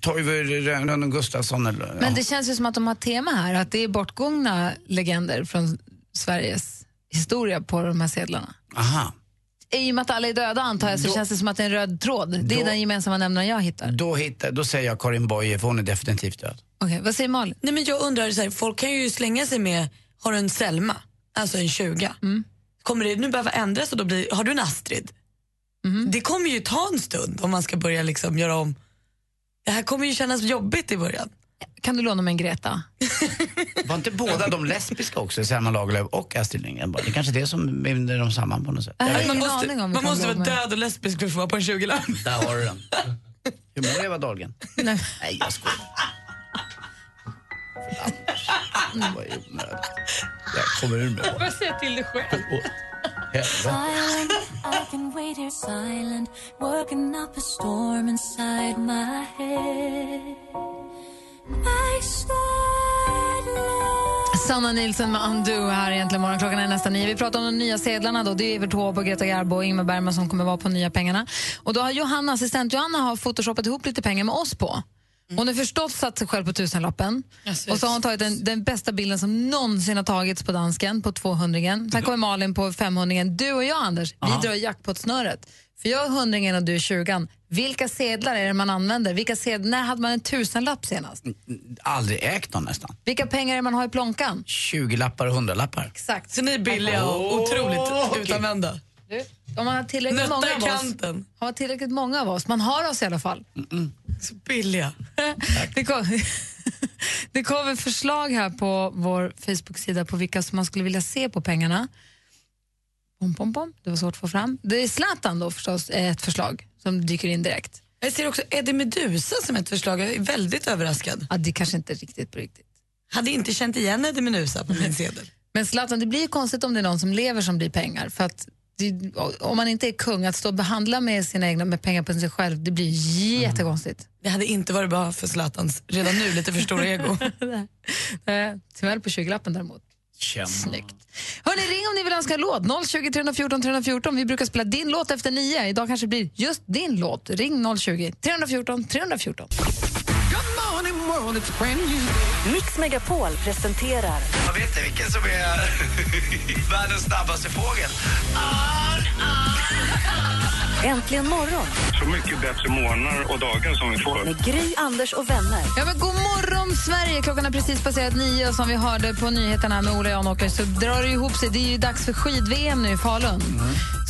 Speaker 3: Toivo Rönn Gustafsson eller...
Speaker 4: Men
Speaker 3: ja.
Speaker 4: det känns ju som att de har tema här, att det är bortgångna legender från Sveriges historia på de här sedlarna.
Speaker 3: Aha.
Speaker 4: I och med att alla är döda antar jag så
Speaker 3: Då-
Speaker 4: känns det som att det är en röd tråd. Det är
Speaker 3: Då-
Speaker 4: den gemensamma nämnaren jag hittar.
Speaker 3: Då, hittar, då säger jag Karin Boye, för hon är definitivt död.
Speaker 4: Okej, vad säger Malin?
Speaker 6: Nej, men jag undrar, så här, folk kan ju slänga sig med, har du en Selma, alltså en 20.
Speaker 4: Mm.
Speaker 6: Kommer det nu behöva ändras och då blir, har du en Astrid?
Speaker 4: Mm.
Speaker 6: Det kommer ju ta en stund om man ska börja liksom göra om. Det här kommer ju kännas jobbigt i början.
Speaker 4: Kan du låna mig en Greta?
Speaker 3: Var inte båda de lesbiska också, Selma Lagerlöf och Astrid Lindgren? Det är kanske det som binder dem samman på något sätt.
Speaker 4: Ingen
Speaker 6: man måste,
Speaker 4: aning om
Speaker 6: man måste vara
Speaker 4: är.
Speaker 6: död och lesbisk för att få vara på en 20-lapp.
Speaker 3: Där har du den. Hur mår Eva Dahlgren?
Speaker 4: Nej.
Speaker 3: Nej, jag skojar. Det var ju onödigt. Jag kommer ur med
Speaker 4: Vad säger till dig själv?
Speaker 3: Helvete.
Speaker 4: Sanna Nilsson med Undo här egentligen morgon. Klockan är nästan nio. Vi pratar om de nya sedlarna då. Det är Evert Taube Greta Garbo och Ingmar Bergman som kommer vara på nya pengarna. Och då har Johanna, assistent Johanna har photoshopat ihop lite pengar med oss på. Hon har förstått satt sig själv på tusenlappen. Och så har hon tagit den, den bästa bilden som någonsin har tagits på dansken, på 200 Sen kommer Malin på 500 Du och jag, Anders, vi drar jackpot-snöret. För jag är 100 och du är 20 Vilka sedlar är det man använder? Vilka sedlar, när hade man en tusenlapp senast?
Speaker 3: Aldrig ägt någon nästan.
Speaker 4: Vilka pengar är det man har i plånkan?
Speaker 3: 20 lappar och 100 lappar.
Speaker 4: Exakt.
Speaker 6: Så ni är billiga och otroligt
Speaker 3: okej.
Speaker 6: utanvända.
Speaker 4: Du, om man har tillräckligt
Speaker 6: Nötta
Speaker 4: många av oss, har man tillräckligt många av oss, man har oss i alla fall.
Speaker 6: Så billiga. [LAUGHS]
Speaker 4: Det kom, [LAUGHS] det kom ett förslag här på vår Facebook-sida på vilka som man skulle vilja se på pengarna. Pom, pom, pom. Det var svårt att få fram. Det är Zlatan då förstås, är ett förslag som dyker in direkt.
Speaker 6: Jag ser också Eddie Meduza som ett förslag. Jag är väldigt överraskad.
Speaker 4: Ja, det kanske inte är riktigt på riktigt.
Speaker 6: Hade inte känt igen Eddie Meduza på min sedel.
Speaker 4: Men Zlatan, det blir ju konstigt om det är någon som lever som blir pengar. För att det, om man inte är kung, att stå och behandla med sina egna med pengar på sig själv, det blir jättekonstigt.
Speaker 6: Det hade inte varit bra för Zlatans redan nu lite för stora ego. [LAUGHS]
Speaker 4: Eh, Tyvärr på 20-lappen däremot.
Speaker 3: Snyggt.
Speaker 4: Hörni, ring om ni vill önska en låt. 020 314 314. Vi brukar spela din låt efter nio. Idag kanske det blir just din låt. Ring 020 314 314.
Speaker 1: Mix Megapol presenterar
Speaker 3: Jag vet inte vilken som är [LAUGHS] världens snabbaste fågel.
Speaker 1: Äntligen morgon
Speaker 19: Så mycket bättre morgnar och dagar som vi får.
Speaker 1: med Gry, Anders och vänner.
Speaker 4: Ja, men god morgon, Sverige! Klockan har precis passerat nio och som vi hörde på nyheterna med Ola Janåker så drar det ihop sig. Det är ju dags för skid-VM nu i Falun.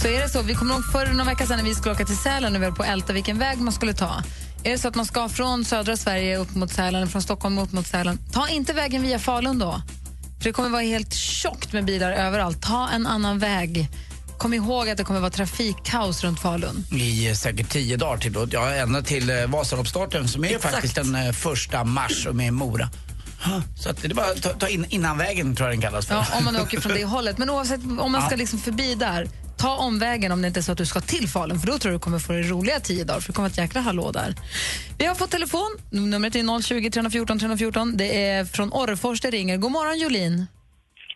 Speaker 4: Så är det så, vi kommer ihåg för några veckor sedan när vi skulle åka till Sälen och vi höll på att älta vilken väg man skulle ta. Är det så att man ska från södra Sverige upp mot Sälen, från Stockholm upp mot Sälen, ta inte vägen via Falun då. För det kommer vara helt tjockt med bilar överallt. Ta en annan väg. Kom ihåg att det kommer vara trafikkaos runt Falun.
Speaker 3: I eh, säkert tio dagar till då. Ja, ända till eh, Vasaloppsstarten som är
Speaker 6: Exakt.
Speaker 3: faktiskt den eh, första mars och med Mora. Så att det är bara att ta, ta in, innanvägen tror jag den kallas för.
Speaker 4: Ja, om man [LAUGHS] åker från det hållet. Men oavsett om man ska liksom förbi där, ta omvägen om det inte är så att du ska till Falun för då tror jag du kommer få det roliga tio dagar för det kommer ett jäkla hallå där. Vi har fått telefon, numret är 020 314 314. Det är från Orrefors det ringer. God morgon Jolin.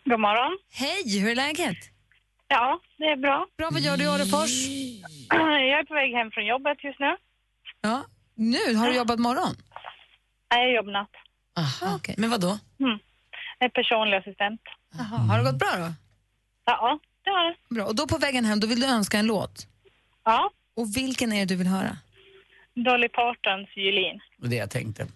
Speaker 21: God morgon.
Speaker 4: Hej, hur är läget?
Speaker 21: Ja, det är bra.
Speaker 4: Bra, vad gör du i Orrefors? [CLEARS THROAT]
Speaker 21: Jag är på väg hem från jobbet just nu.
Speaker 4: Ja. Nu, har du jobbat morgon?
Speaker 21: Nej, jag jobbar natt.
Speaker 4: Aha, okay.
Speaker 6: Men vad då?
Speaker 21: Mm. Jag är personlig assistent.
Speaker 4: Jaha, har det gått bra då?
Speaker 21: Ja, det har det.
Speaker 4: Bra. Och då på vägen hem, då vill du önska en låt?
Speaker 21: Ja.
Speaker 4: Och vilken är det du vill höra?
Speaker 21: Dolly Partons Julin.
Speaker 3: Det var det jag tänkte.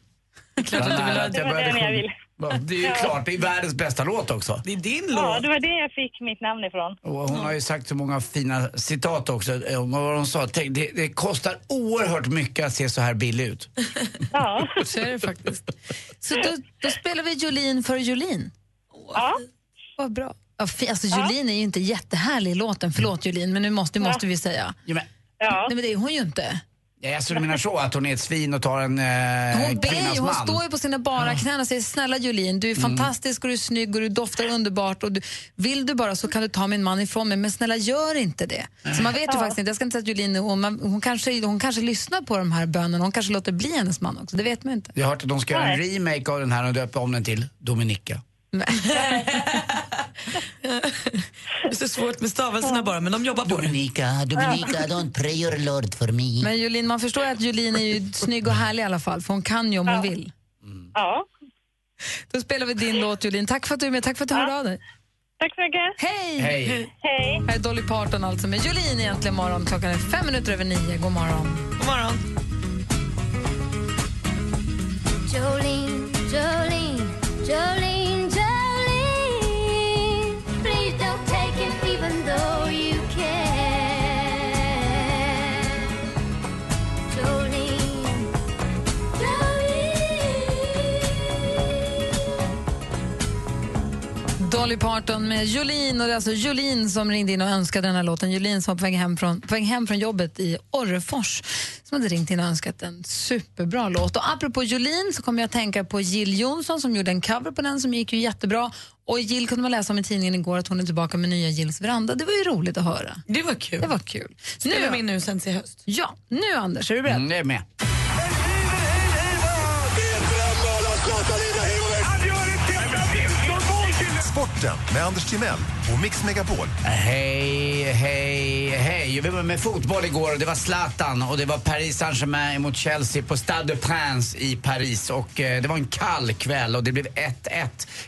Speaker 6: Klart att du vill
Speaker 21: Det var den jag ville.
Speaker 3: Det är ju klart, det är världens bästa låt också.
Speaker 6: Det är din
Speaker 21: Ja, det var det jag fick mitt namn ifrån.
Speaker 3: Och hon har ju sagt så många fina citat också. Eh, om Vad hon sa, tänk, det, det kostar oerhört mycket att se så här billig ut. [LAUGHS]
Speaker 21: Ja.
Speaker 4: Så är det faktiskt. Så då, då spelar vi Jolin för Jolin.
Speaker 21: Ja.
Speaker 4: Vad bra. Alltså Jolin är ju inte jättehärlig i låten, förlåt Jolin, men nu måste, måste vi säga.
Speaker 3: Ja, men,
Speaker 21: Ja.
Speaker 4: Nej men det är hon ju inte.
Speaker 3: ja, alltså, du menar så att hon är ett svin och tar en eh,
Speaker 4: Hon, ber, ju, hon
Speaker 3: man?
Speaker 4: står ju på sina bara knän och säger snälla Jolin, du är fantastisk och du är snygg och du doftar underbart och du, vill du bara så kan du ta min man ifrån mig men snälla gör inte det. Så man vet ju
Speaker 21: Ja.
Speaker 4: faktiskt inte, jag ska inte säga att Jolin, hon, man, hon, kanske, hon kanske lyssnar på de här bönerna, hon kanske låter bli hennes man också, det vet man inte.
Speaker 3: Jag har hört att de ska göra en remake av den här och döpa om den till Dominika.
Speaker 6: Det är så svårt med stavelserna bara, men de jobbar på.
Speaker 3: Dominika,
Speaker 22: Dominica, don't pray your Lord for me.
Speaker 4: Men Jolin, man förstår att Jolin är ju snygg och härlig i alla fall, för hon kan ju om hon vill.
Speaker 21: Ja.
Speaker 4: Då spelar vi din låt Jolin. Tack för att du är med, tack för att du hörde av dig.
Speaker 21: Tack så mycket.
Speaker 4: Hej!
Speaker 3: Hej.
Speaker 21: Hej.
Speaker 4: Här är Dolly Parton alltså med Jolin egentligen morgon. Klockan är fem minuter över nio. God morgon.
Speaker 6: God morgon.
Speaker 2: Jolene, Jolene, Jolene,
Speaker 4: Dolly Parton med Jolin. Och det är alltså Jolin som ringde in och önskade den här låten. Jolin som var på väg hem från, på väg hem från jobbet i Orrefors som hade ringt in och önskat en superbra låt. Och apropå Jolin så kommer jag att tänka på Jill Johnson som gjorde en cover på den som gick ju jättebra. Och Jill kunde man läsa om i tidningen igår att hon är tillbaka med nya Jills veranda. Det var ju roligt att höra.
Speaker 6: Det var kul.
Speaker 4: Det var kul.
Speaker 6: Spelar vi in nu sen till höst?
Speaker 4: Ja, nu Anders, är du beredd?
Speaker 3: Mm, det är med.
Speaker 23: Sporten med Anders Timell och Mix Megapol.
Speaker 3: Äh, hej, hej, hej. Vi var med fotboll igår och det var Zlatan och det var Paris Saint-Germain mot Chelsea på Stade de Prince i Paris. Och eh, det var en kall kväll och det blev 1-1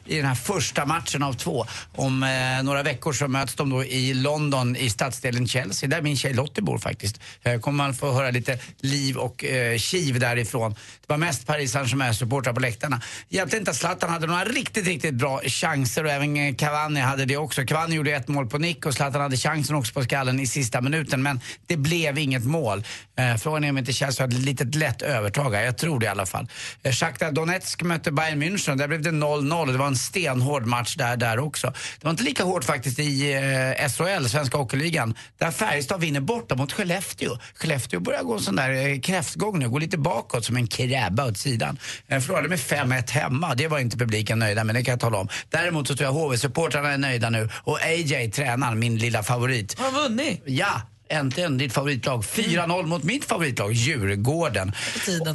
Speaker 3: i den här första matchen av två. Om eh, några veckor så möts de då i London i stadsdelen Chelsea, där min tjej Lottie bor faktiskt. Eh, kommer man få höra lite liv och eh, kiv därifrån. Det var mest Paris Saint-Germain-supportrar på läktarna. Hjälpte inte att Zlatan hade några riktigt, riktigt bra chanser och även Cavani hade det också. Cavani gjorde ett mål på nick och Zlatan hade chansen också på skallen i sista minuten men det blev inget mål. Eh, frågan är om inte Chelsea hade ett litet lätt övertag här. Jag tror det i alla fall. Eh, Shakhtar Donetsk mötte Bayern München. Där blev det 0-0. Det var en stenhård match där, där också. Det var inte lika hårt faktiskt i eh, SHL, Svenska Hockeyligan. Där Färjestad vinner borta mot Skellefteå. Skellefteå börjar gå en sån där eh, kräftgång nu, går lite bakåt som en krabba åt sidan. Eh, förlorade med 5-1 hemma. Det var inte publiken nöjda med, det kan jag tala om. Däremot så tror jag HV-supportrarna är nöjda nu. Och AJ, tränaren, min lilla favorit.
Speaker 6: Har de vunnit?
Speaker 3: Ja, äntligen ditt favoritlag. 4-0 mot mitt favoritlag, Djurgården.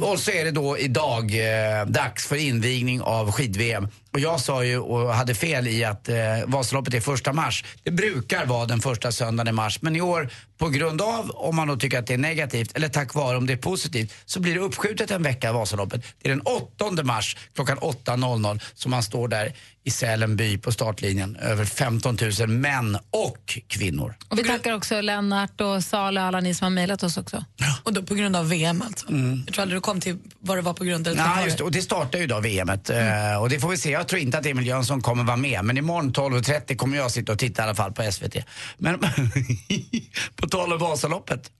Speaker 3: Och, och så är det då idag eh, dags för invigning av skid-VM. Och jag sa ju och hade fel i att eh, Vasaloppet är första mars. Det brukar vara den första söndagen i mars. Men i år, på grund av, om man då tycker att det är negativt, eller tack vare om det är positivt, så blir det uppskjutet en vecka Vasaloppet. Det är den 8 mars klockan 8.00 som man står där i Sälenby på startlinjen. Över 15 000 män och kvinnor.
Speaker 4: Och vi tackar också Lennart och Sala och alla ni som har mejlat oss också.
Speaker 6: Och då på grund av VM alltså? Jag tror aldrig du kom till vad det var på grund av.
Speaker 3: Ja, just det. Och det startar ju idag VMet.
Speaker 6: Mm.
Speaker 3: Eh, och det får vi se. Jag tror inte att Emil Jönsson kommer vara med. Men imorgon 12.30 kommer jag sitta och titta i alla fall på SVT. Men [LAUGHS] på tal om Vasaloppet.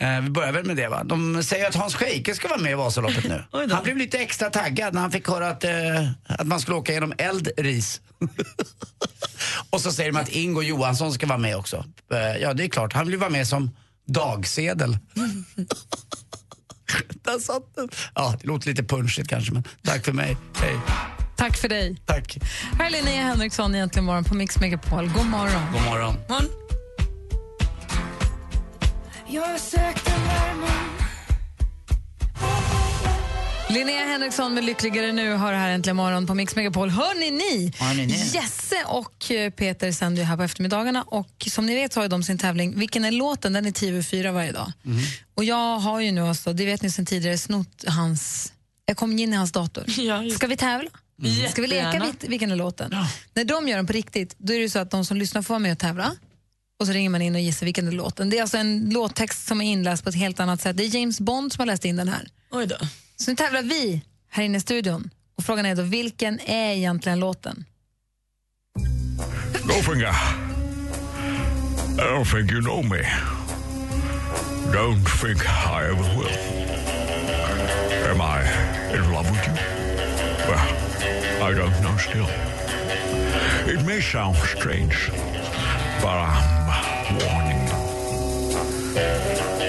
Speaker 3: Eh, vi börjar väl med det va. De säger att Hans Scheike ska vara med i Vasaloppet nu. [LAUGHS] Han blev lite extra taggad när han fick höra att, eh, att man skulle åka genom eldris. [LAUGHS] och så säger de att Ingo Johansson ska vara med också. Eh, ja, det är klart. Han vill vara med som dagsedel. Där satt den. Ja, det låter lite punschigt kanske, men tack för mig. Hej.
Speaker 4: Tack för dig.
Speaker 3: Tack.
Speaker 4: Här är Linnea Henriksson egentligen morgon på Mix Megapol. God morgon.
Speaker 3: God morgon.
Speaker 2: Jag sökte värmen
Speaker 4: Linnea Henriksson med Lyckligare nu har det här äntligen morgon på Mix Megapol. Hörni ni?
Speaker 3: Ni?
Speaker 4: Jesse och eh, Peter sänder ju här på eftermiddagarna och som ni vet har ju de sin tävling Vilken är låten? Den är 10 över 4 varje dag. Och jag har ju nu alltså, det vet ni sen tidigare, snott hans... Jag kom in i hans dator. Ska vi tävla? Ska vi leka vil- vilken är låten? När de gör den på riktigt, då är det så att de som lyssnar får vara med och tävla. Och så ringer man in och gissar vilken är låten. Det är alltså en låttext som är inläst på ett helt annat sätt. Det är James Bond som har läst in den här.
Speaker 6: Oj då.
Speaker 4: Så nu tävlar vi här inne i studion. Och frågan är då, vilken är egentligen låten?
Speaker 18: Goldfinger. I don't think you know me. Don't think I ever will. I don't know still. It may sound strange, but I'm warning you.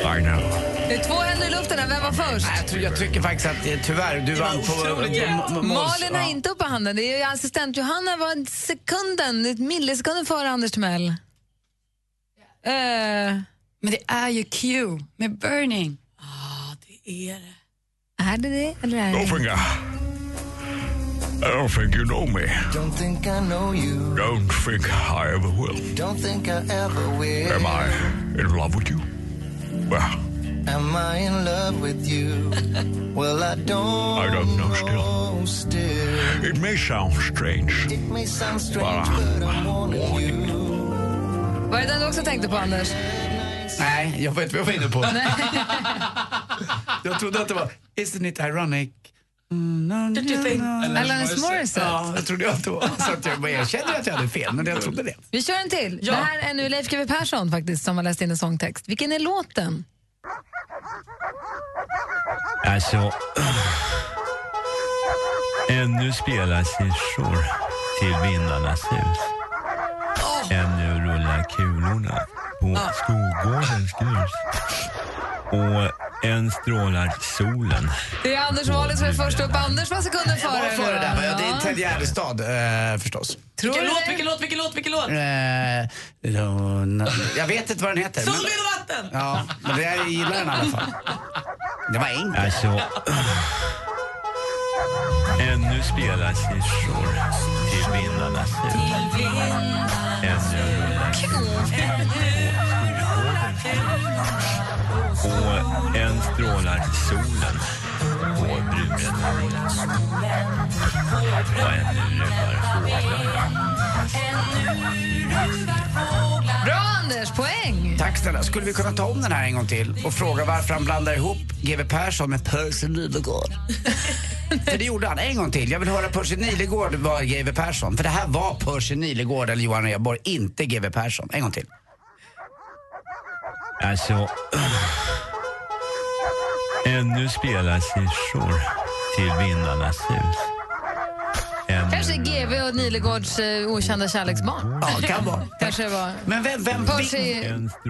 Speaker 18: I know.
Speaker 4: Det är två händer i luften här. Vem var först?
Speaker 3: Jag, tror, jag tycker faktiskt att eh, tyvärr, du vann på... måls-
Speaker 4: Malin har
Speaker 3: ja.
Speaker 4: inte uppe handen. Det är assistent Johanna var en sekunden, ett millisekunden före Anders Timell. Eh,
Speaker 12: Men det är ju Q med Burning.
Speaker 6: Det är det.
Speaker 4: är det det eller är det
Speaker 18: Goldfinger. I don't think you know me.
Speaker 24: Don't think I know you.
Speaker 18: Don't think I ever will.
Speaker 24: Don't think I ever will.
Speaker 18: Am I in love with you? Well,
Speaker 24: Am I in love with you? [LAUGHS] well, I don't.
Speaker 18: I don't know still.
Speaker 24: Still,
Speaker 18: It may sound strange,
Speaker 24: it may sound strange,
Speaker 18: but
Speaker 24: but I'm warning you.
Speaker 4: Var det den du också tänkte på, Anders?
Speaker 3: Nej, jag vet vad jag var inne på. [LAUGHS] Jag trodde att det var Isn't it ironic? Mm,
Speaker 6: you think-
Speaker 4: Alanis Morissette.
Speaker 3: Ja, jag trodde att det var. Så att jag bara erkände att jag hade fel, men jag trodde det.
Speaker 4: Vi kör en till.
Speaker 6: Ja.
Speaker 4: Det här är nu Leif GW Persson faktiskt som har läst in en sångtext. Vilken är låten?
Speaker 25: Alltså... Ännu spelar syrsor till vindarnas hus. Ännu rullar kulorna på skolgårdens grus. Och än strålar solen.
Speaker 4: Det är Anders Wahlöö som är först upp. Anders var sekunden
Speaker 3: Jag var
Speaker 4: före.
Speaker 3: före där, men det är. Ted Gärdestad eh, förstås.
Speaker 4: Tror
Speaker 6: Vilken låt, vilken låt, vilken låt, vilken låt?
Speaker 3: Eh, Luna- jag vet inte vad den heter.
Speaker 6: Sol, vind och vatten!
Speaker 3: Ja, men det jag gillar den i alla fall. Det var enkelt.
Speaker 25: Alltså... Ännu spelar syrsor till vindarnas hus. Ännu rullar grus. Och än strålar solen på brunnen Och ännu ruvar fåglarna.
Speaker 4: Bra Anders, poäng!
Speaker 3: Tack snälla. Skulle vi kunna ta om den här en gång till och fråga varför han blandar ihop GW Persson med Percy Nilegård? [LAUGHS] för det gjorde han. En gång till. Jag vill höra Percy Nilegård var GW Persson. För det här var Percy Nilegård eller Johan Rheborg, inte GW Persson. En gång till.
Speaker 25: Alltså... Uh. Ännu spelas syrsor till vindarnas hus. Ännu
Speaker 4: Kanske GV och Nilegårds eh, okända kärleksbarn.
Speaker 3: Ja, kan vara. [LAUGHS]
Speaker 4: Kanske var
Speaker 3: Men vem, vem,
Speaker 4: Percy,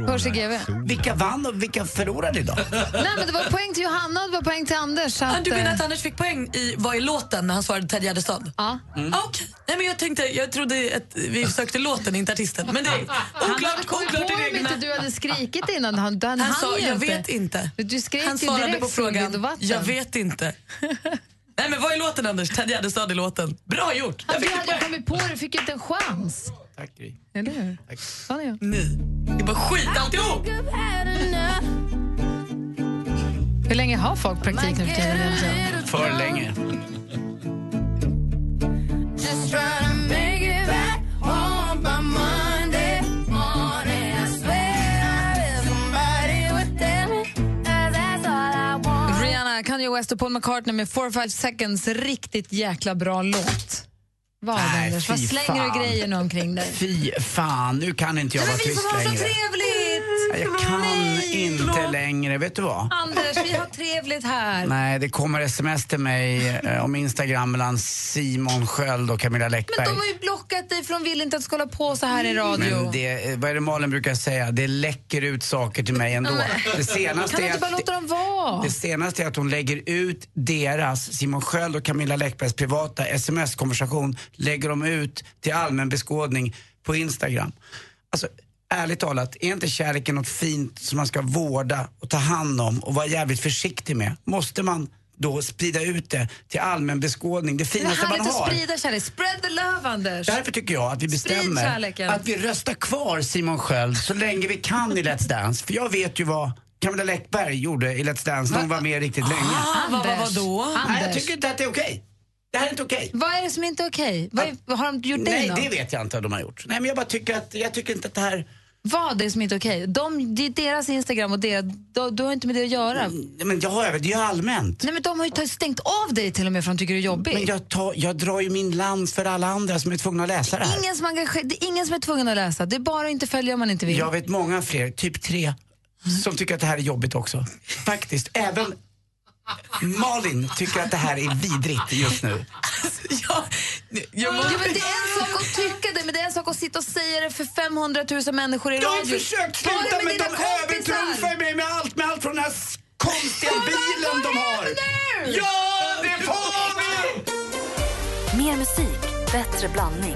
Speaker 4: Percy GV.
Speaker 3: vilka vann och vilka förlorade idag?
Speaker 4: Nej, men det var poäng till Johanna och det var poäng till Anders. Så
Speaker 6: Ah,
Speaker 4: att,
Speaker 6: Du menar
Speaker 4: eh,
Speaker 6: att Anders fick poäng i Vad är låten när han svarade Ted Gärdestad?
Speaker 4: Ja.
Speaker 6: Ah, Okej. Nej, men jag tänkte, jag trodde att vi sökte låten, inte artisten. Men det är
Speaker 4: Han
Speaker 6: oklart,
Speaker 4: hade kommit på om inte du hade skrikit innan. Han, han,
Speaker 6: Han sa, jag
Speaker 4: inte.
Speaker 6: vet inte.
Speaker 4: Du skrek
Speaker 6: Han svarade
Speaker 4: direkt
Speaker 6: på frågan, jag vet inte. [LAUGHS] Nej men vad är låten Anders? Ted Gärdestad i låten. Bra gjort!
Speaker 4: Han, du hade ju kommit på det, fick inte en chans.
Speaker 3: Tack Gry.
Speaker 4: Eller hur? Ni ja.
Speaker 6: Ni. Det är bara skit alltihop!
Speaker 4: Hur länge har folk praktik nu för tiden egentligen?
Speaker 3: För länge.
Speaker 4: Kanye West och Paul McCartney med 4-5 seconds. Riktigt jäkla bra låt. Vad
Speaker 3: Nej,
Speaker 4: Anders? Vad slänger du
Speaker 3: fan.
Speaker 4: grejer nu omkring dig?
Speaker 3: Fy fan, nu kan inte jag vara
Speaker 4: vi
Speaker 3: tyst
Speaker 4: som har så
Speaker 3: längre.
Speaker 4: trevligt!
Speaker 3: Nej, Jag kan inte längre. Vet du vad?
Speaker 4: Anders, vi har trevligt här.
Speaker 3: Nej, det kommer sms till mig eh, om Instagram mellan Simon Sköld och Camilla Läckberg.
Speaker 4: Men de har ju blockat dig för de vill inte att du ska hålla på så här i radio.
Speaker 3: Men det, eh, vad är det Malin brukar säga? Det läcker ut saker till mig ändå. Det senaste,
Speaker 4: kan
Speaker 3: är
Speaker 4: inte bara
Speaker 3: att,
Speaker 4: låta dem vara?
Speaker 3: det senaste är att hon lägger ut deras, Simon Sköld och Camilla Läckbergs privata sms-konversation, lägger de ut till allmän beskådning på Instagram. Alltså, ärligt talat, är inte kärleken något fint som man ska vårda och ta hand om och vara jävligt försiktig med? Måste man då sprida ut det till allmän beskådning. Det
Speaker 4: Det
Speaker 3: finaste man
Speaker 4: härligt att
Speaker 3: har.
Speaker 4: sprida kärlek. Spread the love, Anders.
Speaker 3: Därför tycker jag att vi bestämmer att vi röstar kvar Simon Sköld så länge vi kan i Let's Dance. För jag vet ju vad Camilla Läckberg gjorde i Let's Dance när hon var med riktigt länge.
Speaker 4: Ah, vad- vad- vadå?
Speaker 3: Nej, jag
Speaker 4: Anders.
Speaker 3: tycker inte att det är okej. Det här är inte okej.
Speaker 4: Vad är det som inte är okej? Vad är- Har de gjort dig
Speaker 3: Nej,
Speaker 4: något?
Speaker 3: det vet jag inte vad de har gjort. Nej, men jag bara tycker att, jag tycker inte att det här...
Speaker 4: Vad är det som inte är okej? De, det är deras Instagram och det, du, du har inte med det att göra.
Speaker 3: Men jag har, det är ju allmänt.
Speaker 4: Nej men de har ju tagit- stängt av dig till och med för att de tycker du är jobbig.
Speaker 3: Men jag, tar, jag drar ju min lans för alla andra som är tvungna att läsa det här.
Speaker 4: Ingen som, engager, det är ingen som är tvungen att läsa. Det är bara att inte följa om man inte vill.
Speaker 3: Jag vet många fler, typ tre, som tycker att det här är jobbigt också. Faktiskt. Även Malin tycker att det här är vidrigt just nu.
Speaker 4: Ja, men det är en sak att tycka det, men det är en sak att sitta och säga det för 500 000 människor i
Speaker 3: Jag har
Speaker 4: radio.
Speaker 3: försökt
Speaker 4: Ta det
Speaker 3: sluta
Speaker 4: med
Speaker 3: men de övertrumfar mig med allt, med allt från den här konstiga bilen de har. Ja, det får vi!
Speaker 1: Mer musik, bättre blandning.